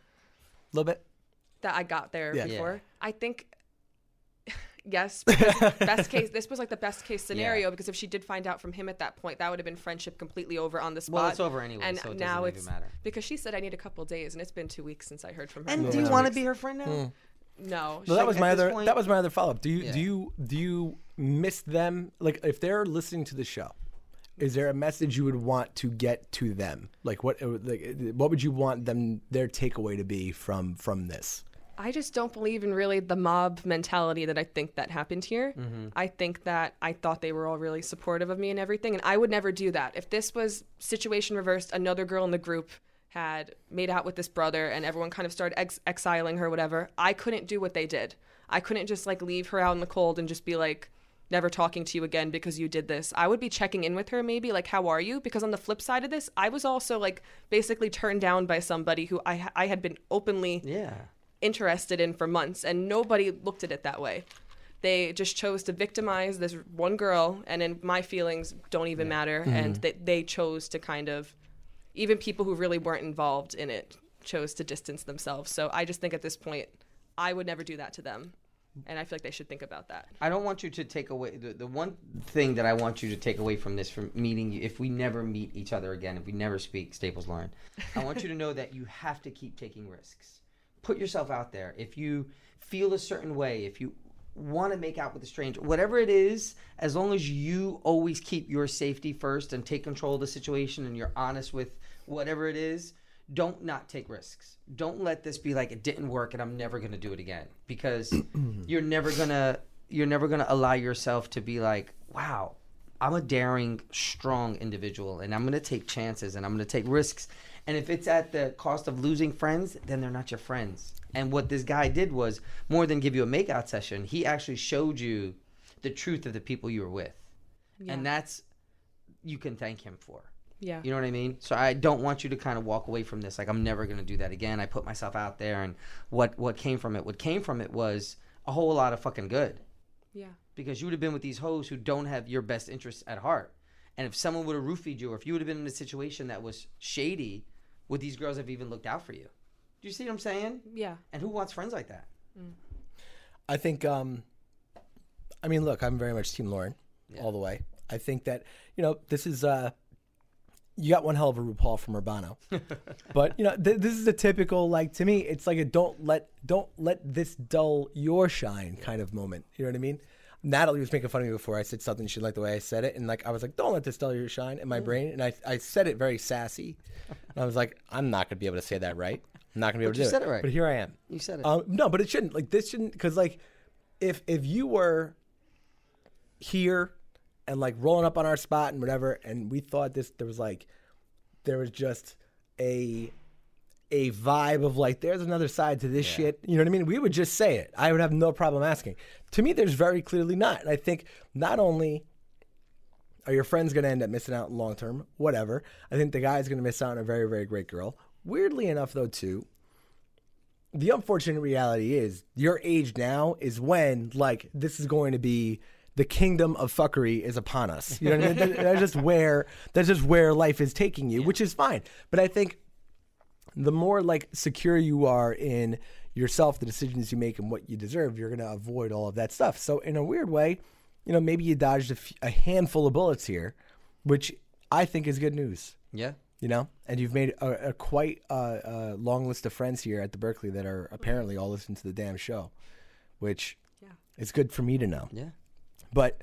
little bit. that I got there Yeah. before. Yeah. I think. Yes, [laughs] best case. This was like the best case scenario Yeah. because if she did find out from him at that point, that would have been friendship completely over on the spot. Well, it's over anyway, And so it now doesn't even it's matter. because she said I need a couple days, and it's been two weeks since I heard from her. And do you want to be her friend now? Hmm. No. No, she- that was my other. point- that was my other follow up. Do you Yeah. do you do you miss them? Like if they're listening to the show, is there a message you would want to get to them? Like what? Like what would you want them their takeaway to be from from this? I just don't believe in really the mob mentality that I think that happened here. Mm-hmm. I think that I thought they were all really supportive of me and everything, and I would never do that. If this was situation reversed, another girl in the group had made out with this brother, and everyone kind of started ex- exiling her, whatever. I couldn't do what they did. I couldn't just like leave her out in the cold and just be like, never talking to you again because you did this. I would be checking in with her maybe like how are you? Because on the flip side of this, I was also like basically turned down by somebody who I I had been openly Yeah. Interested in for months, and nobody looked at it that way. They just chose to victimize this one girl, and then my feelings don't even matter. Mm-hmm. And they, they chose to kind of, even people who really weren't involved in it, chose to distance themselves. So I just think at this point, I would never do that to them. And I feel like they should think about that. I don't want you to take away the, the one thing that I want you to take away from this from meeting you if we never meet each other again, if we never speak, Staples Lauren, I want you to know that you have to keep taking risks. Put yourself out there. If you feel a certain way, if you want to make out with a stranger, whatever it is, as long as you always keep your safety first and take control of the situation and you're honest with whatever it is, don't not take risks. Don't let this be like it didn't work and I'm never going to do it again because [clears throat] you're never going to you're never going to allow yourself to be like, wow, I'm a daring, strong individual and I'm going to take chances and I'm going to take risks. And if it's at the cost of losing friends, then they're not your friends. And what this guy did was more than give you a makeout session, he actually showed you the truth of the people you were with. And that's you can thank him for. Yeah. You know what I mean? So I don't want you to kind of walk away from this like I'm never going to do that again. I put myself out there and what what came from it? What came from it was a whole lot of fucking good Yeah. because you would have been with these hoes who don't have your best interests at heart. And if someone would have roofied you, or if you would have been in a situation that was shady, would these girls have even looked out for you? Do you see what I'm saying? Yeah. And who wants friends like that? I think, um, I mean, look, I'm very much Team Lauren all the way. I think that, you know, this is, uh, you got one hell of a RuPaul from Urbano. [laughs] but, you know, th- this is a typical, like, to me, it's like a don't let, don't let this dull your shine kind of moment. You know what I mean? Natalie was making fun of me before I said something. She liked the way I said it. And, like, I was like, don't let this dull your shine in my brain. And I, I said it very sassy. And I was like, I'm not going to be able to say that right. I'm not going to be able But to you do said it. right. But here I am. You said it. Um, no, but it shouldn't. Like this shouldn't because like if if you were here and like rolling up on our spot and whatever, and we thought this there was like there was just a a vibe of like there's another side to this shit. You know what I mean? We would just say it. I would have no problem asking. To me, there's very clearly not. And I think not only are your friends going to end up missing out long term, whatever. I think the guy's going to miss out on a very, very great girl. Weirdly enough, though, too, the unfortunate reality is your age now is when like this is going to be the kingdom of fuckery is upon us. You know what I mean? That- That's just where that's just where life is taking you, which is fine. But I think the more like secure you are in yourself, the decisions you make, and what you deserve, you're gonna avoid all of that stuff. So in a weird way, you know, maybe you dodged a, f- a handful of bullets here, which I think is good news yeah. you know and you've made a, a quite uh, uh, long list of friends here at the berkeley that are apparently all listening to the damn show which Yeah. is good for me to know Yeah. but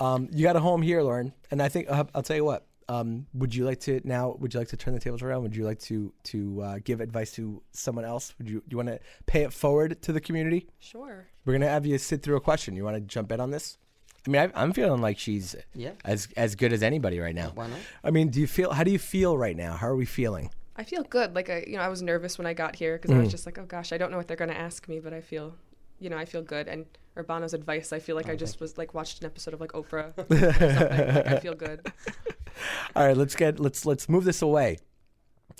um, you got a home here lauren and i think uh, i'll tell you what um, would you like to now would you like to turn the tables around would you like to to uh, give advice to someone else would you you want to pay it forward to the community Sure. we're gonna have you sit through a question you want to jump in on this i mean I, i'm feeling like she's Yeah. as as good as anybody right now Why not? I mean, do you feel? How do you feel right now? How are we feeling? I feel good. Like I, you know, I was nervous when I got here because I was just like, oh gosh, I don't know what they're gonna ask me, but I feel, you know, I feel good. And Urbano's advice, I feel like I just was like watched an episode of like Oprah. [laughs] or something. Like, I feel good. [laughs] All right, let's get let's let's move this away.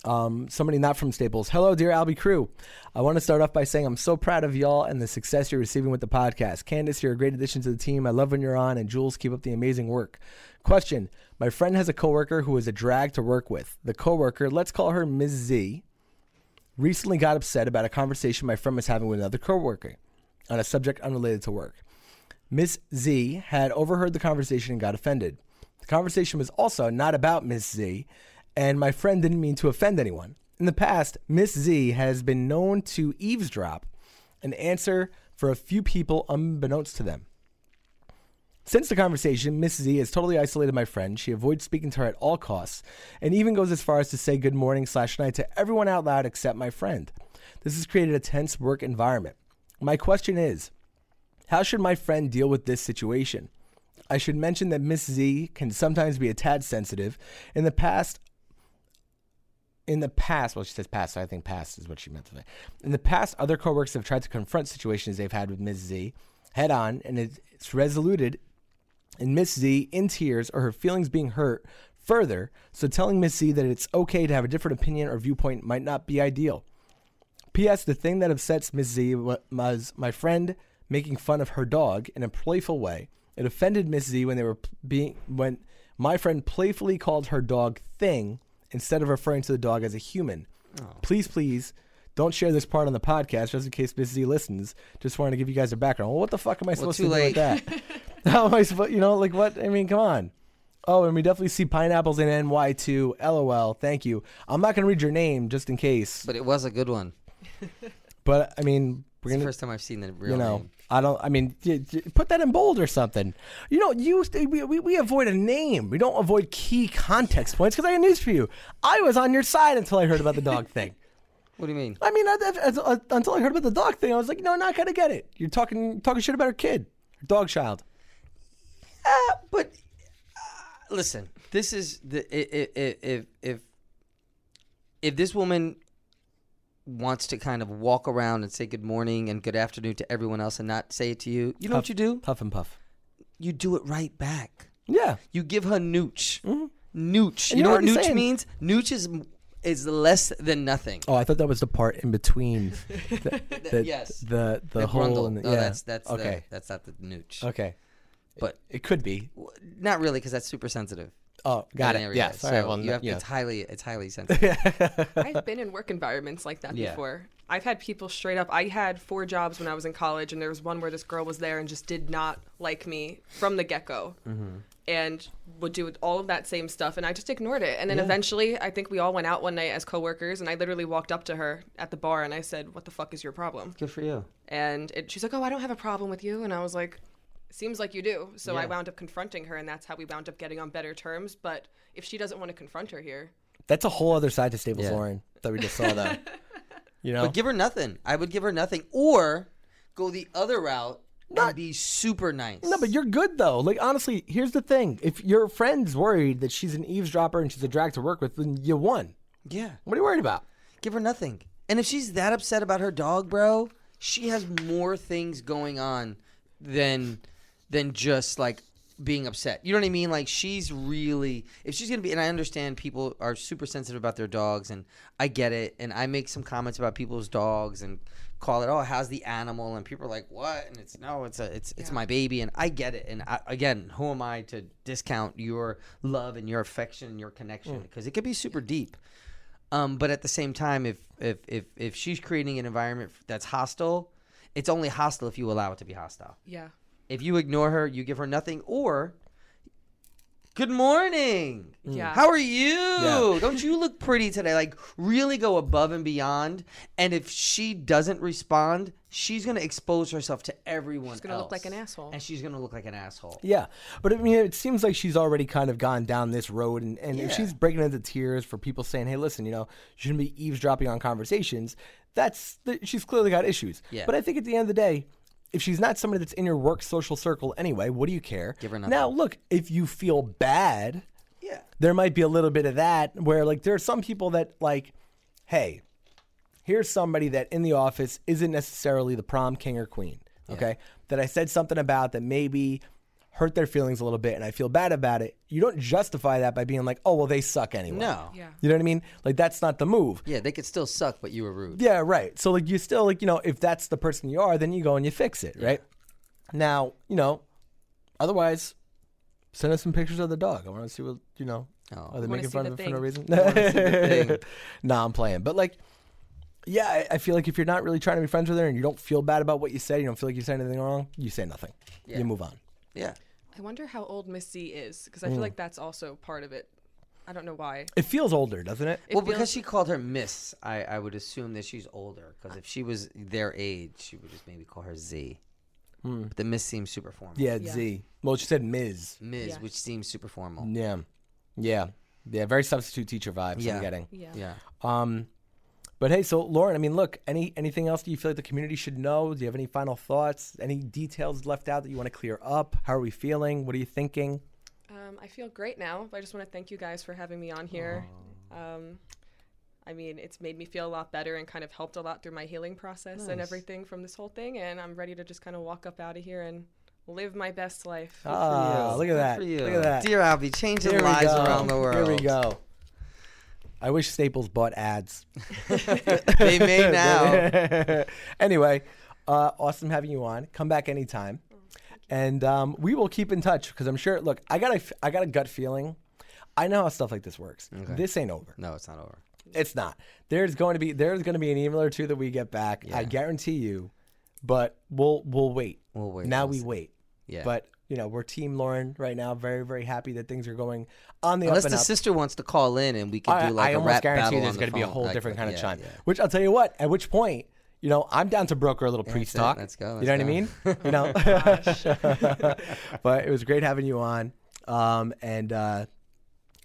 Um, somebody not from Staples. Hello, dear Albie crew. I want to start off by saying I'm so proud of y'all and the success you're receiving with the podcast. Candace, you're a great addition to the team. I love when you're on, and Jules, keep up the amazing work. Question: My friend has a coworker who is a drag to work with. The coworker, let's call her Ms. Z, recently got upset about a conversation my friend was having with another coworker on a subject unrelated to work. Miss Z had overheard the conversation and got offended. The conversation was also not about Miss Z, and my friend didn't mean to offend anyone. In the past, Miss Z has been known to eavesdrop and answer for a few people unbeknownst to them. Since the conversation, Miss Z has totally isolated my friend. She avoids speaking to her at all costs, and even goes as far as to say good morning slash night to everyone out loud except my friend. This has created a tense work environment. My question is, how should my friend deal with this situation? I should mention that Miss Z can sometimes be a tad sensitive. In the past, in the past, well, she says past, so I think past is what she meant to say. In the past, other coworkers have tried to confront situations they've had with Miss Z head on, and it's resoluted in Miss Z in tears or her feelings being hurt further. So telling Miss Z that it's okay to have a different opinion or viewpoint might not be ideal. P.S. The thing that upsets Miss Z was my friend making fun of her dog in a playful way. It offended Miss Z when they were being when my friend playfully called her dog "thing" instead of referring to the dog as a human. Oh. Please, please. Don't share this part on the podcast just in case Miss Z listens. Just wanted to give you guys a background. Well, what the fuck am I supposed to do with that? [laughs] How am I supposed? You know, like what? I mean, come on. Oh, and we definitely see pineapples in NY too. LOL. Thank you. I'm not gonna read your name just in case. But it was a good one. [laughs] But I mean, We're It's the gonna, first time I've seen the real you know, name. I don't. I mean, put that in bold or something. You know, you we, we, we avoid a name. We don't avoid key context points because I got news for you. I was on your side until I heard about the dog thing. [laughs] What do you mean? I mean, I, I- as- uh, until I heard about the dog thing, I was like, no, not gonna get it. You're talking talking shit about her kid, her dog child. Uh, but uh, listen, this is the if if if, if this woman wants to kind of walk around and say good morning and good afternoon to everyone else and not say it to you, you know what you do? Puff and puff. You do it right back. Yeah. You give her nooch. Nooch. Mm-hmm. And you you're know what nooch saying- means? Nooch is is less than nothing. Oh, I thought that was the part in between. [laughs] The, the, yes. The the, The whole. the- no, yeah. that's that's the- okay. that's not the nooch. Okay. But It could be. not really because that's super sensitive. Oh, got that it. area. Yeah. Sorry. So well, you have, yeah. it's highly it's highly [laughs] sensitive. I've been in work environments like that Yeah. before. I've had people straight up. I had four jobs when I was in college, and there was one where this girl was there and just did not like me from the get go, mm-hmm. and would do all of that same stuff, and I just ignored it. And then eventually, I think we all went out one night as coworkers, and I literally walked up to her at the bar and I said, "What the fuck is your problem?" Good for you. And it, she's like, "Oh, I don't have a problem with you," and I was like. Seems like you do. So I wound up confronting her, and that's how we wound up getting on better terms. But if she doesn't want to confront her here, That's a whole other side to Staples Yeah. Lauren that we just saw, though. [laughs] you know. But give her nothing. I would give her nothing, or go the other route and be super nice. No, but you're good though. Like honestly, here's the thing: if your friend's worried that she's an eavesdropper and she's a drag to work with, then you won. yeah, What are you worried about? give her nothing. And if she's that upset about her dog, bro, she has more things going on than than just like being upset. You know what I mean? Like she's really if she's gonna be and I understand people are super sensitive about their dogs and I get it and I make some comments about people's dogs and call it oh how's the animal and people are like what and it's no it's a it's it's my baby and I get it and I, again who am I to discount your love and your affection and your connection because it could be super deep um, but at the same time, if if if if she's creating an environment that's hostile, it's only hostile if you allow it to be hostile. yeah. If you ignore her, you give her nothing, or good morning. Yeah. How are you? Yeah. Don't you look pretty today? Like really go above and beyond. And if she doesn't respond, she's gonna expose herself to everyone. She's gonna look like an asshole. and she's gonna look like an asshole. Yeah, but I mean, it seems like she's already kind of gone down this road, and, and if she's breaking into tears for people saying, "Hey, listen, you know, you shouldn't be eavesdropping on conversations," that's the, she's clearly got issues. Yeah. But I think at the end of the day, if she's not somebody that's in your work social circle anyway, what do you care? Give her nothing. Now, look, if you feel bad, Yeah. there might be a little bit of that where like there are some people that like, hey, here's somebody that in the office isn't necessarily the prom king or queen. Okay. That I said something about that maybe hurt their feelings a little bit and I feel bad about it. You don't justify that by being like, oh, well, they suck anyway. No. Yeah. You know what I mean? Like, that's not the move. Yeah, they could still suck, but you were rude. Yeah, right. So, like, you still, like, you know, if that's the person you are, then you go and you fix it, right? Now, you know, otherwise, send us some pictures of the dog. I want to see what, you know, Oh. are they making fun the of it for no reason? [laughs] thing. nah, I'm playing. But, like, yeah, I, I feel like if you're not really trying to be friends with her and you don't feel bad about what you said, you don't feel like you said anything wrong, you say nothing. Yeah. You move on. Yeah. I wonder how old Miss Z is because I Mm. feel like that's also part of it. I don't know why. It feels older, doesn't it? It well, feels- because she called her Miss, I, I would assume that she's older. Because if she was their age, she would just maybe call her Z. But the Miss seems super formal. Yeah, Yeah. Z. Well, she said Ms. Ms, Yeah. which seems super formal. Yeah. Yeah. Yeah, very substitute teacher vibes Yeah. I'm getting. Yeah. Yeah. Um, but hey, so Lauren, I mean, look, any anything else do you feel like the community should know? Do you have any final thoughts? Any details left out that you want to clear up? How are we feeling? What are you thinking? Um, I feel great now. I just want to thank you guys for having me on here. Um, I mean, it's made me feel a lot better and kind of helped a lot through my healing process and everything from this whole thing. And I'm ready to just kind of walk up out of here and live my best life. Ah, look at that. for you. Look at that. Dear Albie, changing Here we lives go. around the world. Here we go. I wish Staples bought ads. [laughs] [laughs] They may now. [laughs] anyway, uh, awesome having you on. Come back anytime, and um, we will keep in touch because I'm sure. Look, I got a I got a gut feeling. I know how stuff like this works. This ain't over. no, it's not over. It's not. There's going to be there's going to be an email or two that we get back. I guarantee you. But we'll we'll wait. We'll wait. Now We'll we see. wait. Yeah. But you know we're Team Lauren right now. Very very happy that things are going on the Unless up and the up. sister wants to call in and we can I, do like I a almost rap guarantee battle there's going to be a whole Like, different kind of chime. yeah. Which I'll tell you what. At which point you know, I'm down to broker a little priest it. talk. Let's go, you know let's what I mean? You know. [laughs] [laughs] but it was great having you on, um, and uh,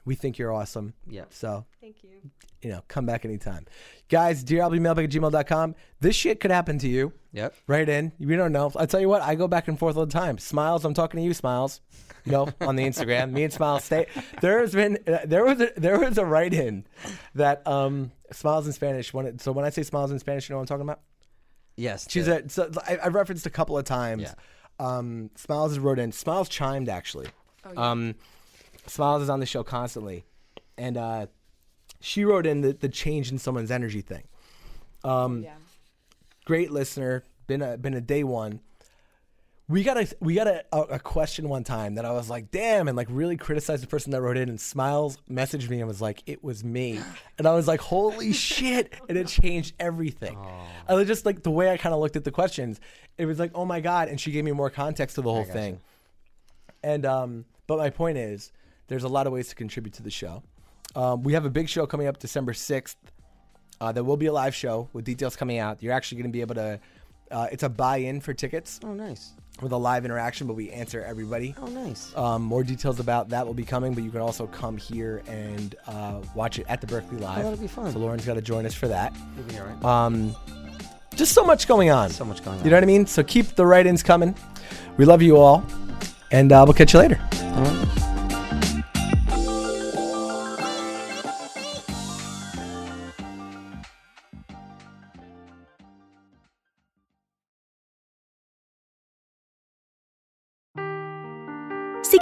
we think you're awesome. Yeah. So Thank you. you know, come back anytime. Guys, dearalbiemailbag at gmail.com. This shit could happen to you. Yep. Right in. We don't know. I tell you what, I go back and forth all the time. Smiles, I'm talking to you, Smiles. You know, on the Instagram, me and Smiles stay. There has been uh, there was a there was a write in that um Smiles in Spanish. When it, so when I say Smiles in Spanish, you know what I'm talking about? Yes. She's the- a. So I, I referenced a couple of times. Yeah. Um, Smiles has wrote in. Smiles chimed actually. Oh Um, Smiles is on the show constantly, and uh, she wrote in the, the change in someone's energy thing. Um, Yeah. Great listener. Been a been a day one. We got a we got a, a, a question one time that I was like, damn, and like really criticized the person that wrote in. And Smiles messaged me and was like, it was me, and I was like, holy [laughs] shit! And it changed everything. I was just like the way I kind of looked at the questions. It was like, oh my god, and she gave me more context to the whole thing. And um, but my point is, there's a lot of ways to contribute to the show. Um, we have a big show coming up December sixth. Uh, there will be a live show with details coming out. You're actually going to be able to. Uh, it's a buy-in for tickets oh, nice. with a live interaction, but we answer everybody. Oh, nice. Um, more details about that will be coming, but you can also come here and uh, watch it at the Berkeley Live. that'll be fun. So Lauren's got to join us for that. You'll be all right. Um, just so much going on. so much going on. You know what I mean? So keep the write-ins coming. We love you all, and uh, we'll catch you later.